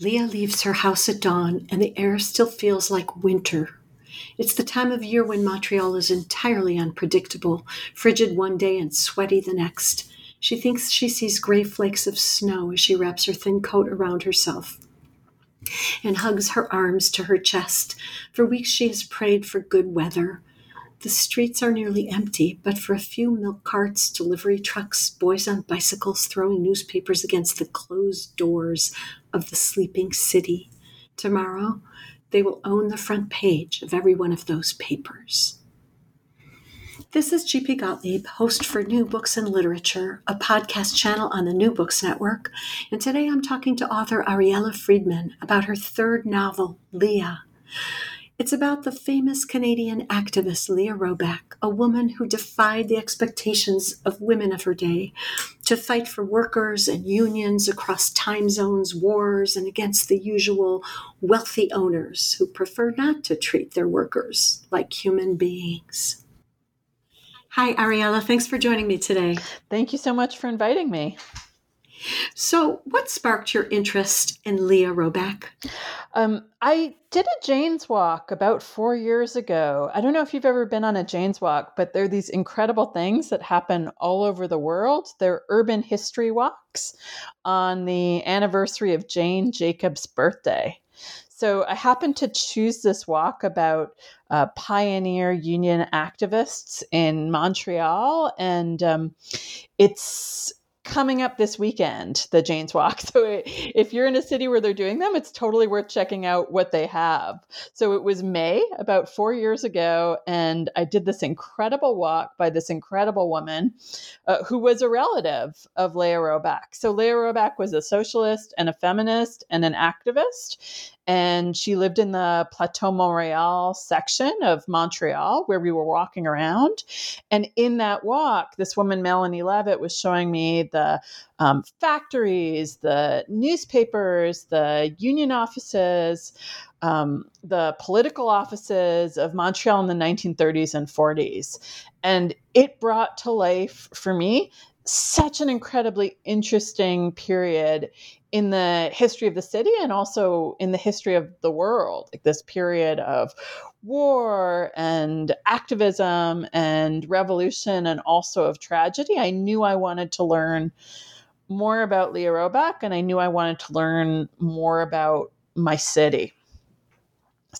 Leah leaves her house at dawn, and the air still feels like winter. It's the time of year when Montreal is entirely unpredictable, frigid one day and sweaty the next. She thinks she sees gray flakes of snow as she wraps her thin coat around herself and hugs her arms to her chest. For weeks she has prayed for good weather. The streets are nearly empty, but for a few milk carts, delivery trucks, boys on bicycles throwing newspapers against the closed doors of the sleeping city. Tomorrow, they will own the front page of every one of those papers. This is GP Gottlieb, host for New Books and Literature, a podcast channel on the New Books Network. And today I'm talking to author Ariela Freedman about her third novel, Leah. It's about the famous Canadian activist Leah Roback, a woman who defied the expectations of women of her day to fight for workers and unions across time zones, wars, and against the usual wealthy owners who prefer not to treat their workers like human beings. Hi, Ariela. Thanks for joining me today. Thank you so much for inviting me. So, what sparked your interest in Leah Roback? Um, I did a Jane's Walk about four years ago. I don't know if you've ever been on a Jane's Walk, but there are these incredible things that happen all over the world. They're urban history walks on the anniversary of Jane Jacobs' birthday. So I happened to choose this walk about uh, pioneer union activists in Montreal, and um, it's coming up this weekend, the Jane's Walk. So if you're in a city where they're doing them, it's totally worth checking out what they have. So it was May about four years ago, and I did this incredible walk by this incredible woman uh, who was a relative of Leah Roback. So Leah Roback was a socialist and a feminist and an activist and she lived in the Plateau Mont-Royal section of Montreal where we were walking around. And in that walk, this woman, Melanie Levitt, was showing me the um, factories, the newspapers, the union offices, um, the political offices of Montreal in the 1930s and 40s. And it brought to life for me such an incredibly interesting period in the history of the city and also in the history of the world like this period of war and activism and revolution and also of tragedy i knew i wanted to learn more about leah roback and i knew i wanted to learn more about my city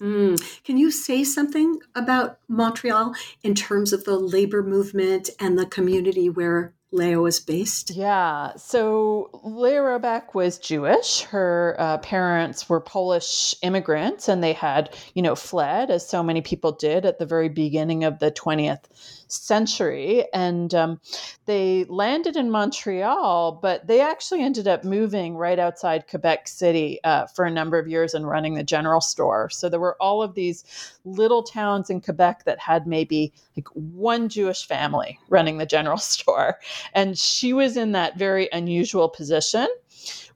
Mm. Can you say something about Montreal in terms of the labor movement and the community where Leah was based? Yeah. So Leah Roback was Jewish. Her uh, parents were Polish immigrants, and they had, you know, fled, as so many people did at the very beginning of the 20th century. And um, they landed in Montreal, but they actually ended up moving right outside Quebec City uh, for a number of years and running the general store. So there were all of these little towns in Quebec that had maybe like one Jewish family running the general store. And she was in that very unusual position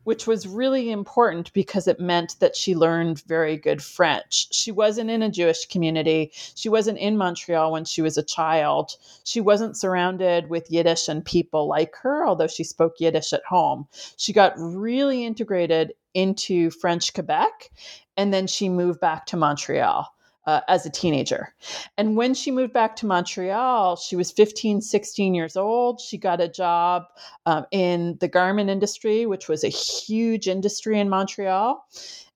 which was really important because it meant that she learned very good French. She wasn't in a Jewish community. She wasn't in Montreal when she was a child. She wasn't surrounded with Yiddish and people like her, although she spoke Yiddish at home. She got really integrated into French Quebec and then she moved back to Montreal. Uh, as a teenager. And when she moved back to Montreal, she was 15, 16 years old. She got a job um, in the garment industry, which was a huge industry in Montreal.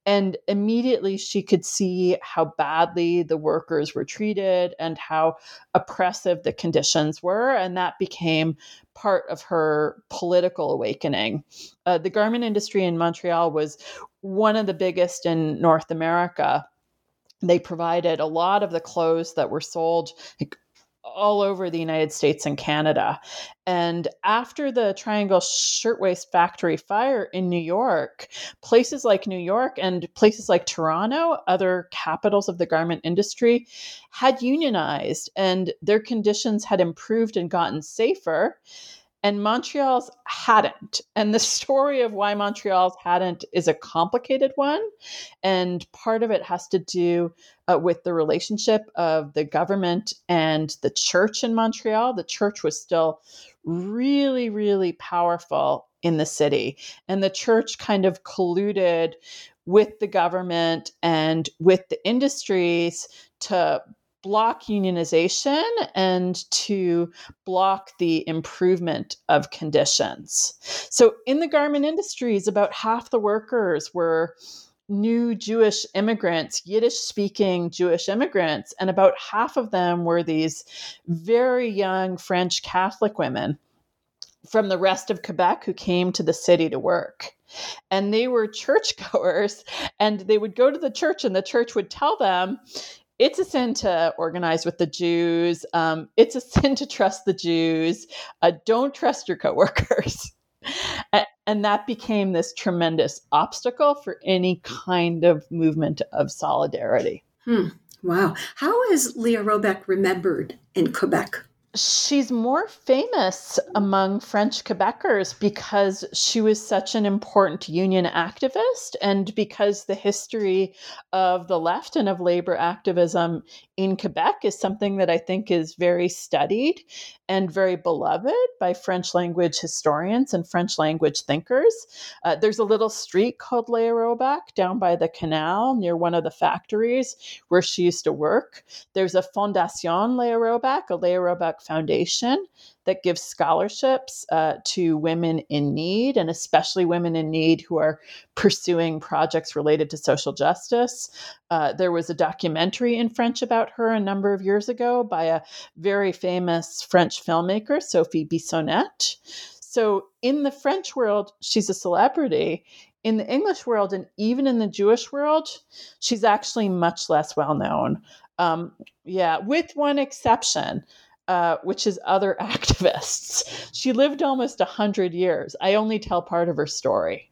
And immediately she could see how badly the workers were treated and how oppressive the conditions were. And that became part of her political awakening. Uh, the garment industry in Montreal was one of the biggest in North America they provided a lot of the clothes that were sold like, all over the United States and Canada. And after the Triangle Shirtwaist Factory fire in New York, places like New York and places like Toronto, other capitals of the garment industry, had unionized and their conditions had improved and gotten safer and Montreal's hadn't. And the story of why Montreal's hadn't is a complicated one. And part of it has to do uh, with the relationship of the government and the church in Montreal. The church was still really, really powerful in the city. And the church kind of colluded with the government and with the industries to block unionization and to block the improvement of conditions. So, in the garment industries, about half the workers were new Jewish immigrants, Yiddish speaking Jewish immigrants, and about half of them were these very young French Catholic women from the rest of Quebec who came to the city to work. And they were churchgoers, and they would go to the church, and the church would tell them, it's a sin to organize with the Jews. Um, it's a sin to trust the Jews. Uh, don't trust your coworkers. and, that became this tremendous obstacle for any kind of movement of solidarity. Hmm. Wow. How is Leah Roback remembered in Quebec? She's more famous among French Quebecers because she was such an important union activist and because the history of the left and of labor activism in Quebec is something that I think is very studied and very beloved by French language historians and French language thinkers. Uh, there's a little street called Leah Roback down by the canal near one of the factories where she used to work. There's a Fondation Leah Roback, a Leah Roback Foundation that gives scholarships uh, to women in need, and especially women in need who are pursuing projects related to social justice. Uh, there was a documentary in French about her a number of years ago by a very famous French filmmaker, Sophie Bissonnette. So, in the French world, she's a celebrity. In the English world and even in the Jewish world, she's actually much less well known. Um, yeah, with one exception. Uh, which is other activists. She lived almost 100 years. I only tell part of her story.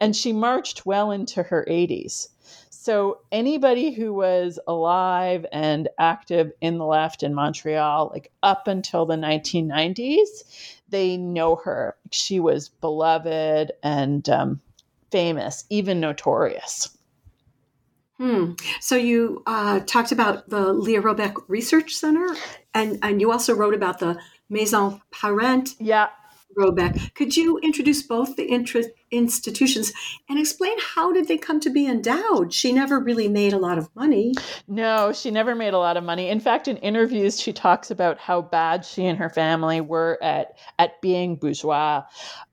And she marched well into her 80s. So, anybody who was alive and active in the left in Montreal, like up until the 1990s, they know her. She was beloved and um, famous, even notorious. Hmm. So you uh, talked about the Leah Roback Research Center, and and you also wrote about the Maison Parent. Yeah. Roback. Could you introduce both the inter- institutions and explain how did they come to be endowed? She never really made a lot of money. No, she never made a lot of money. In fact, in interviews, she talks about how bad she and her family were at at being bourgeois.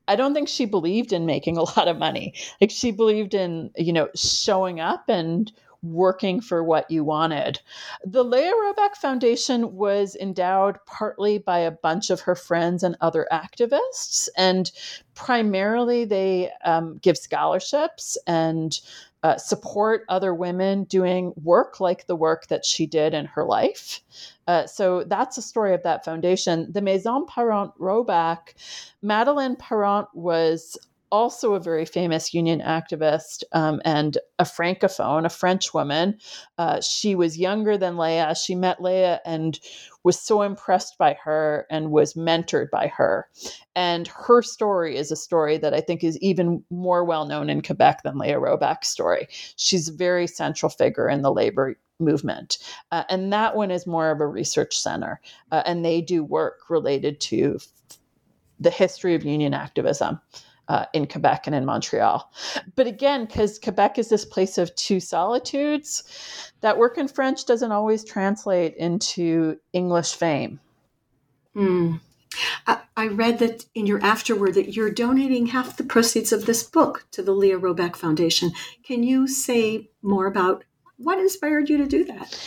I don't think she believed in making a lot of money. Like she believed in, you know, showing up and working for what you wanted. The Leah Roback Foundation was endowed partly by a bunch of her friends and other activists, and primarily they um, give scholarships and uh, support other women doing work like the work that she did in her life. Uh, so that's the story of that foundation. The Maison Parent Roback, Madeleine Parent was also a very famous union activist um, and a francophone, a French woman. Uh, she was younger than Leah. She met Leah and was so impressed by her and was mentored by her. And her story is a story that I think is even more well known in Quebec than Leah Roback's story. She's a very central figure in the labor movement. Uh, and that one is more of a research center. Uh, and they do work related to the history of union activism. Uh, in Quebec and in Montreal. But again, because Quebec is this place of two solitudes, that work in French doesn't always translate into English fame. Mm. I, I read that in your afterword that you're donating half the proceeds of this book to the Leah Roback Foundation. Can you say more about what inspired you to do that?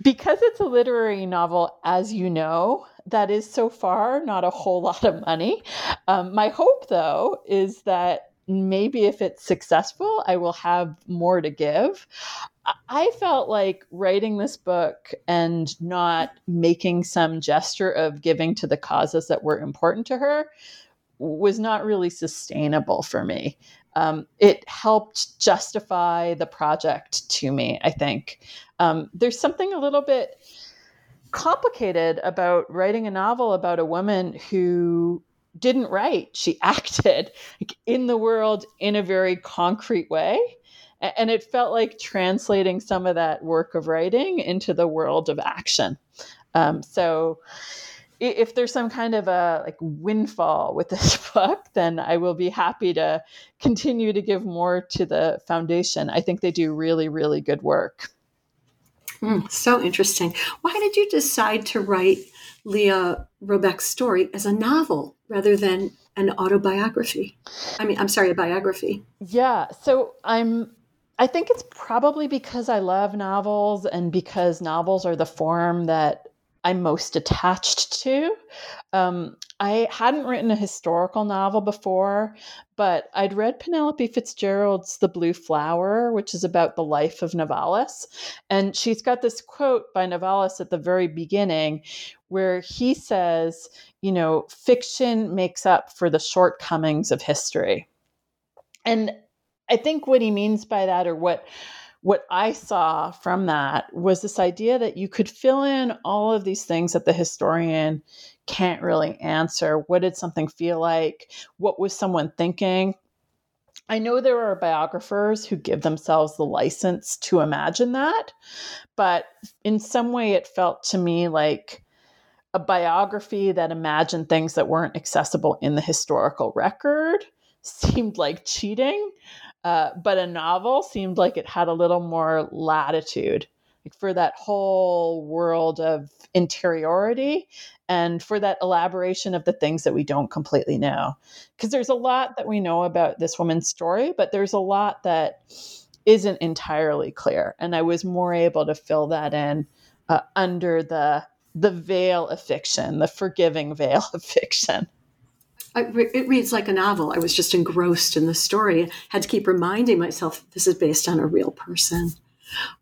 Because it's a literary novel, as you know, that is so far not a whole lot of money. Um, my hope, though, is that maybe if it's successful, I will have more to give. I felt like writing this book and not making some gesture of giving to the causes that were important to her was not really sustainable for me. Um, it helped justify the project to me, I think. Um, there's something a little bit complicated about writing a novel about a woman who didn't write, she acted in the world in a very concrete way. And it felt like translating some of that work of writing into the world of action. Um, so if there's some kind of a like windfall with this book then i will be happy to continue to give more to the foundation. I think they do really really good work mm, so interesting. Why did you decide to write leah roback's story as a novel rather than an autobiography? I mean i'm sorry a biography. Yeah so i'm I think it's probably because I love novels and because novels are the form that I'm most attached to. Um, I hadn't written a historical novel before, but I'd read Penelope Fitzgerald's The Blue Flower, which is about the life of Novalis. And she's got this quote by Novalis at the very beginning where he says, you know, fiction makes up for the shortcomings of history. And I think what he means by that, or what what I saw from that, was this idea that you could fill in all of these things that the historian can't really answer. What did something feel like? What was someone thinking? I know there are biographers who give themselves the license to imagine that, but in some way it felt to me like a biography that imagined things that weren't accessible in the historical record seemed like cheating. Uh, but a novel seemed like it had a little more latitude like for that whole world of interiority and for that elaboration of the things that we don't completely know. Because there's a lot that we know about this woman's story, but there's a lot that isn't entirely clear. And I was more able to fill that in uh, under the the veil of fiction, the forgiving veil of fiction. It reads like a novel. I was just engrossed in the story. I had to keep reminding myself this is based on a real person.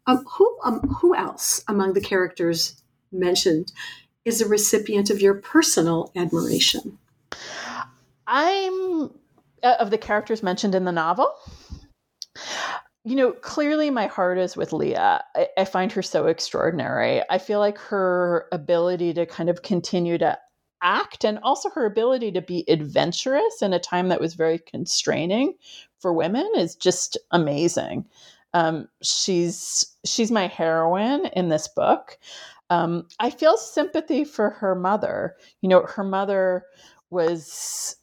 Um, who um, who else among the characters mentioned is a recipient of your personal admiration? I'm uh, of the characters mentioned in the novel. You know, clearly my heart is with Leah. I, I find her so extraordinary. I feel like her ability to kind of continue to act and also her ability to be adventurous in a time that was very constraining for women is just amazing. Um, she's she's my heroine in this book. Um, I feel sympathy for her mother. You know, her mother was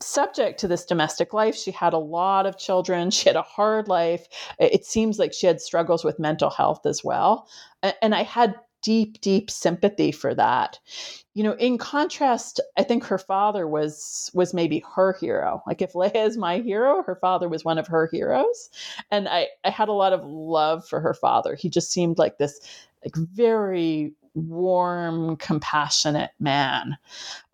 subject to this domestic life. She had a lot of children. She had a hard life. It seems like she had struggles with mental health as well. And I had deep, deep sympathy for that. You know, in contrast, I think her father was was maybe her hero. Like if Leah is my hero, her father was one of her heroes. And I, I had a lot of love for her father. He just seemed like this like very warm, compassionate man.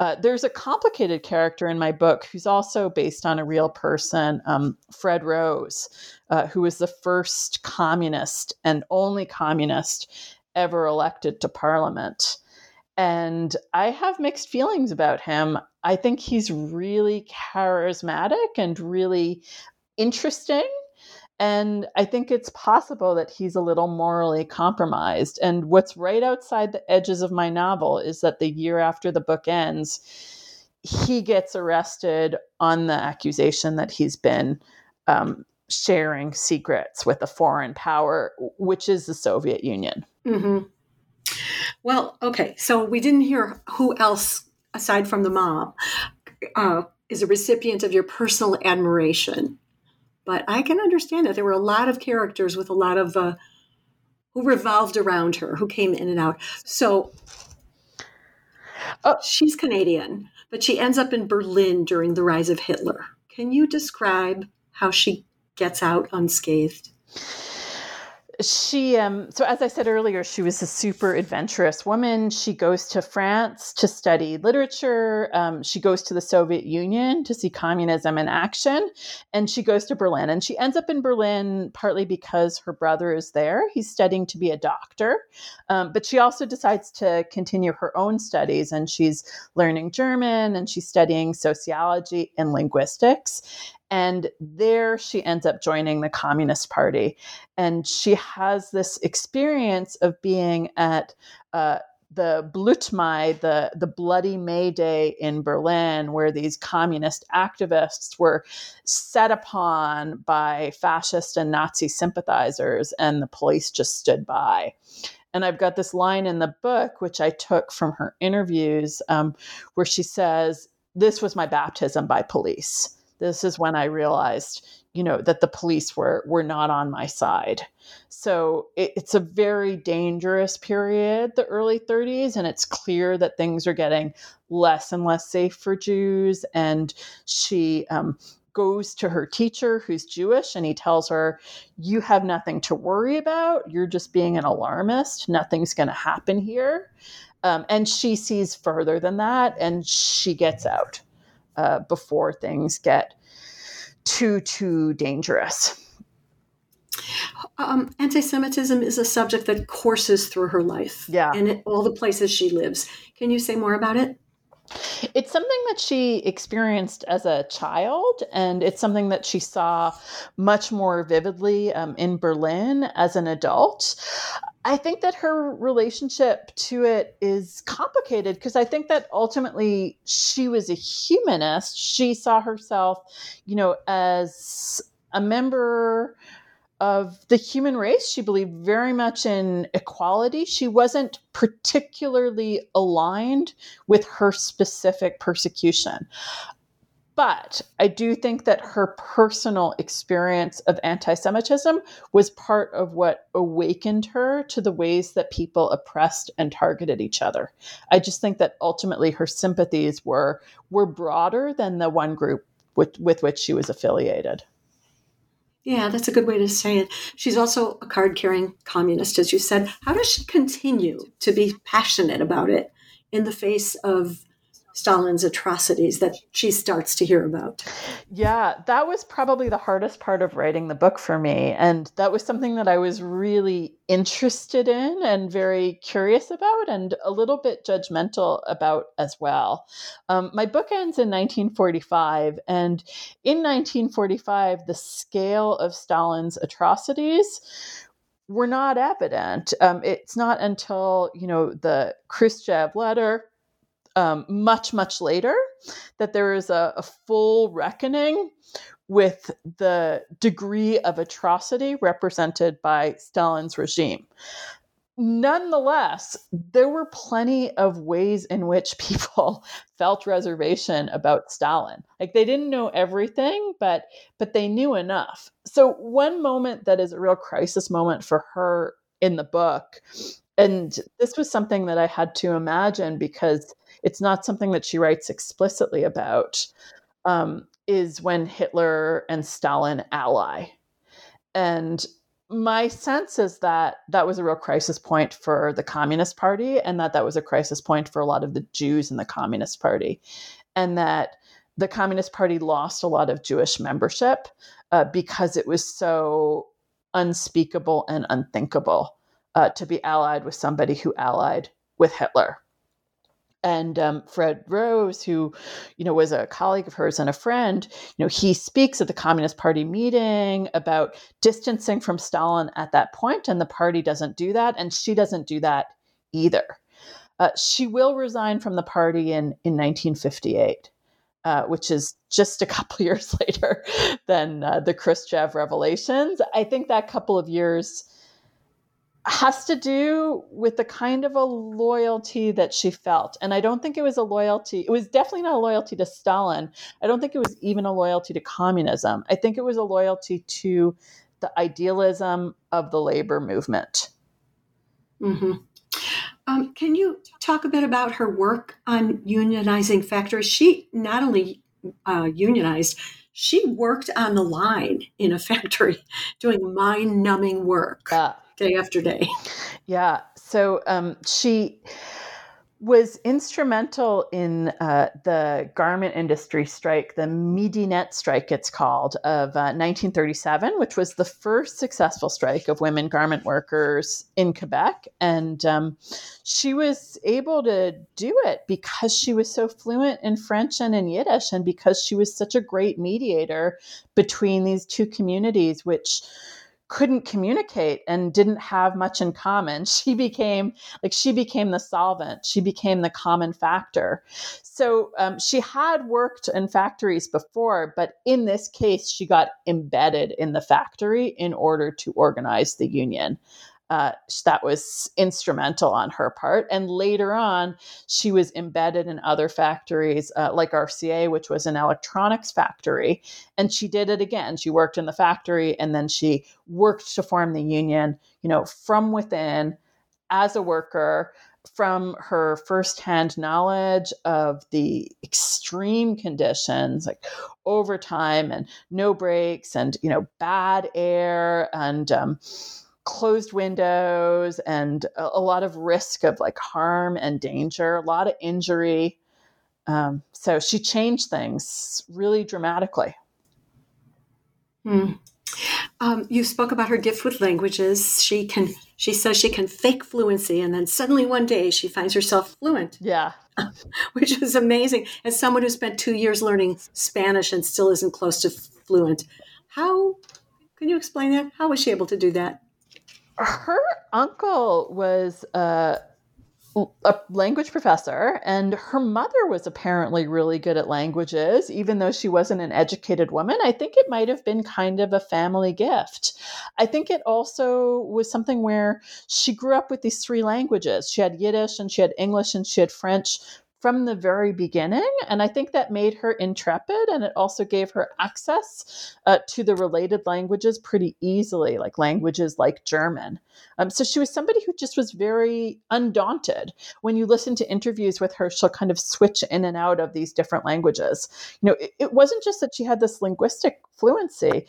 Uh, there's a complicated character in my book who's also based on a real person, um, Fred Rose, uh, who was the first communist and only communist ever elected to parliament. And I have mixed feelings about him. I think he's really charismatic and really interesting. And I think it's possible that he's a little morally compromised. And what's right outside the edges of my novel is that the year after the book ends, he gets arrested on the accusation that he's been um, sharing secrets with a foreign power, which is the Soviet Union. Mm-hmm. Well, okay. So we didn't hear who else aside from the mom. Uh, is a recipient of your personal admiration. But I can understand that there were a lot of characters with a lot of uh, who revolved around her, who came in and out. So uh, she's Canadian, but she ends up in Berlin during the rise of Hitler. Can you describe how she gets out unscathed? she um, so as i said earlier she was a super adventurous woman. She goes to france to study literature. Um, she goes to the soviet union to see communism in action and she goes to berlin. And she ends up in berlin partly because her brother is there. He's studying to be a doctor. Um, but she also decides to continue her own studies and she's learning german and she's studying sociology and linguistics and there she ends up joining the Communist Party. And she has this experience of being at uh, the Blutmai, the, the Bloody May Day in Berlin, where these communist activists were set upon by fascist and Nazi sympathizers, and the police just stood by. And I've got this line in the book, which I took from her interviews, um, where she says, This was my baptism by police this is when I realized, you know, that the police were were not on my side. So it, it's a very dangerous period, the early 30s, and it's clear that things are getting less and less safe for Jews. And she um, goes to her teacher who's Jewish and he tells her, You have nothing to worry about. You're just being an alarmist. Nothing's going to happen here. Um, and she sees further than that and she gets out uh, before things get too too dangerous. Um, anti-Semitism is a subject that courses through her life, yeah, and all the places she lives. Can you say more about it? It's something that she experienced as a child, and it's something that she saw much more vividly um, in Berlin as an adult. I think that her relationship to it is complicated because I think that ultimately she was a humanist. She saw herself, you know, as a member of the human race. She believed very much in equality. She wasn't particularly aligned with her specific persecution. But I do think that her personal experience of anti Semitism was part of what awakened her to the ways that people oppressed and targeted each other. I just think that ultimately her sympathies were, were broader than the one group with, with which she was affiliated. Yeah, that's a good way to say it. She's also a card carrying communist, as you said. How does she continue to be passionate about it in the face of Stalin's atrocities that she starts to hear about. Yeah, that was probably the hardest part of writing the book for me. And that was something that I was really interested in and very curious about and a little bit judgmental about as well. Um, my book ends in 1945. And in 1945, the scale of Stalin's atrocities were not evident. Um, it's not until, you know, the Khrushchev letter um, much, much later that there is a, a full reckoning with the degree of atrocity represented by Stalin's regime. Nonetheless, there were plenty of ways in which people felt reservation about Stalin. Like they didn't know everything, but but they knew enough. So one moment that is a real crisis moment for her in the book, and this was something that I had to imagine because it's not something that she writes explicitly about, um, is when Hitler and Stalin ally. And my sense is that that was a real crisis point for the Communist Party, and that that was a crisis point for a lot of the Jews in the Communist Party, and that the Communist Party lost a lot of Jewish membership uh, because it was so unspeakable and unthinkable uh, to be allied with somebody who allied with Hitler and um, Fred Rose, who you know was a colleague of hers and a friend, you know, he speaks at the Communist Party meeting about distancing from Stalin at that point, and the party doesn't do that, and she doesn't do that either. Uh, she will resign from the party in in 1958. Uh, which is just a couple years later than uh, the Khrushchev revelations. I think that couple of years has to do with the kind of a loyalty that she felt. And I don't think it was a loyalty, it was definitely not a loyalty to Stalin. I don't think it was even a loyalty to communism. I think it was a loyalty to the idealism of the labor movement. Mm-hmm. Um, can you talk a bit about her work on unionizing factories? She not only uh, unionized, she worked on the line in a factory doing mind numbing work uh, day after day. Yeah. So um, she was instrumental in uh, the garment industry strike, the Midinette strike, it's called, of uh, 1937, which was the first successful strike of women garment workers in Quebec. And um, she was able to do it because she was so fluent in French and in Yiddish, and because she was such a great mediator between these two communities, which couldn't communicate and didn't have much in common. She became like she became the solvent. She became the common factor. So um, she had worked in factories before but in this case she got embedded in the factory in order to organize the union uh, that was instrumental on her part. And later on, she was embedded in other factories uh, like RCA, which was an electronics factory. And she did it again. She worked in the factory and then she worked to form the union, you know, from within as a worker from her firsthand knowledge of the extreme conditions like overtime and no breaks and you know bad air and um, closed windows and a, a, lot of risk of like harm and danger, a lot of injury. Um, so she changed things really dramatically. Hmm. Um, you spoke about her gift with languages. She can. She says she can fake fluency, and then suddenly one day she finds herself fluent. Yeah, which is amazing. As someone who spent two years learning Spanish and still isn't close to fluent, how can you explain that? How was she able to do that? Her uncle was a, a language professor, and her mother was apparently really good at languages, even though she wasn't an educated woman. I think it might have been kind of a family gift. I think it also was something where she grew up with these three languages. She had Yiddish, and she had English, and she had French from the very beginning. And I think that made her intrepid and it also gave her access uh, to the related languages pretty easily, like languages like German. Um, so she was somebody who just was very undaunted. When you listen to interviews with her, she'll kind of switch in and out of these different languages. You know, it, it wasn't just that she had this linguistic fluency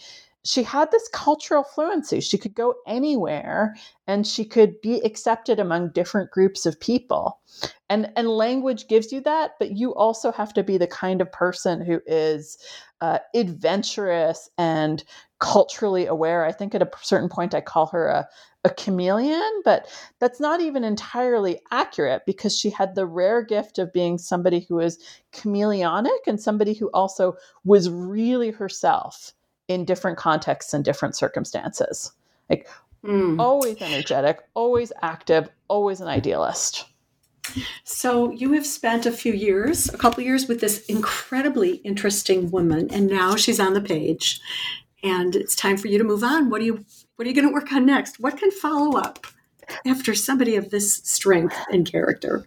she had this cultural fluency. She could go anywhere and she could be accepted among different groups of people. And, and language gives you that, but you also have to be the kind of person who is uh, adventurous and culturally aware. I think at a certain point I call her a, a chameleon, but that's not even entirely accurate because she had the rare gift of being somebody who was chameleonic and somebody who also was really herself in different contexts and different circumstances. Like mm. always energetic, always active, always an idealist. So you have spent a few years, a couple years with this incredibly interesting woman and now she's on the page and it's time for you to move on. What are you what are you going to work on next? What can follow up after somebody of this strength and character?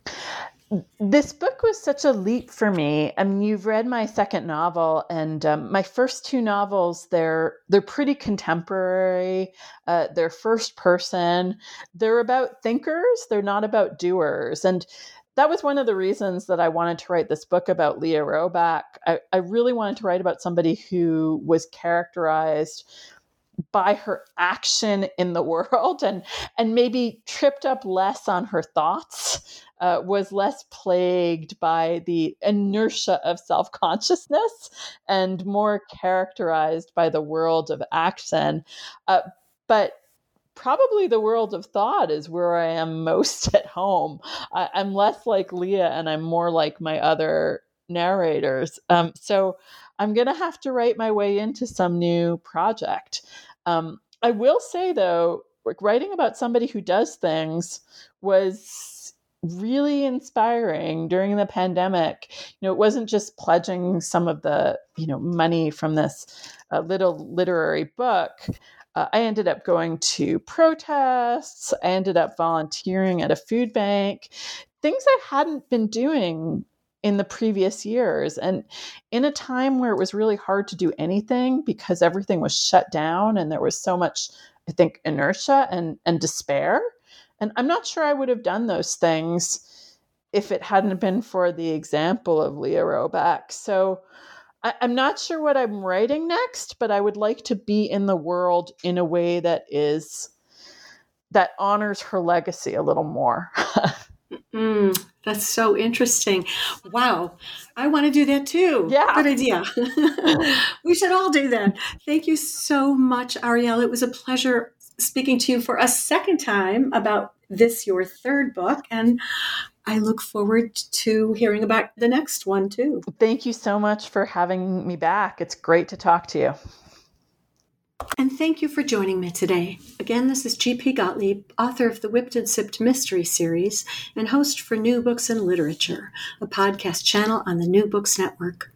This book was such a leap for me. I mean, you've read my second novel, and um, my first two novels they're they're pretty contemporary. Uh, they're first person. They're about thinkers. They're not about doers. And that was one of the reasons that I wanted to write this book about Leah Roback. I, I really wanted to write about somebody who was characterized by her action in the world and and maybe tripped up less on her thoughts uh, was less plagued by the inertia of self consciousness and more characterized by the world of action. Uh, but probably the world of thought is where I am most at home. I, am less like Leah and I'm more like my other narrators. Um, so I'm going to have to write my way into some new project. Um, I will say, though, writing about somebody who does things was really inspiring during the pandemic. You know, it wasn't just pledging some of the, you know, money from this uh, little literary book. uh, I ended up going to protests. I ended up volunteering at a food bank, things I hadn't been doing in the previous years. And in a time where it was really hard to do anything because everything was shut down and there was so much, I think, inertia and, and despair. And I'm not sure I would have done those things if it hadn't been for the example of Leah Roback. So I, am not sure what I'm writing next, but I would like to be in the world in a way that is that honors her legacy a little more. mm, that's so interesting. Wow. I want to do that too. Yeah. Good idea. we should all do that. Thank you so much, Arielle. It was a pleasure speaking to you for a second time about this, your third book. And I look forward to hearing about the next one too. Thank you so much for having me back. It's great to talk to you. And thank you for joining me today. Again, this is G.P. Gottlieb, author of the Whipped and Sipped Mystery Series and host for New Books and Literature, a podcast channel on the New Books Network.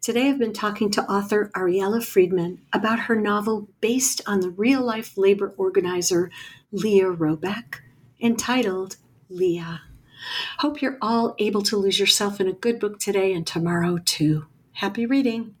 Today I've been talking to author Ariela Freedman about her novel based on the real life labor organizer Leah Roback, entitled Leah. Hope you're all able to lose yourself in a good book today and tomorrow too. Happy reading!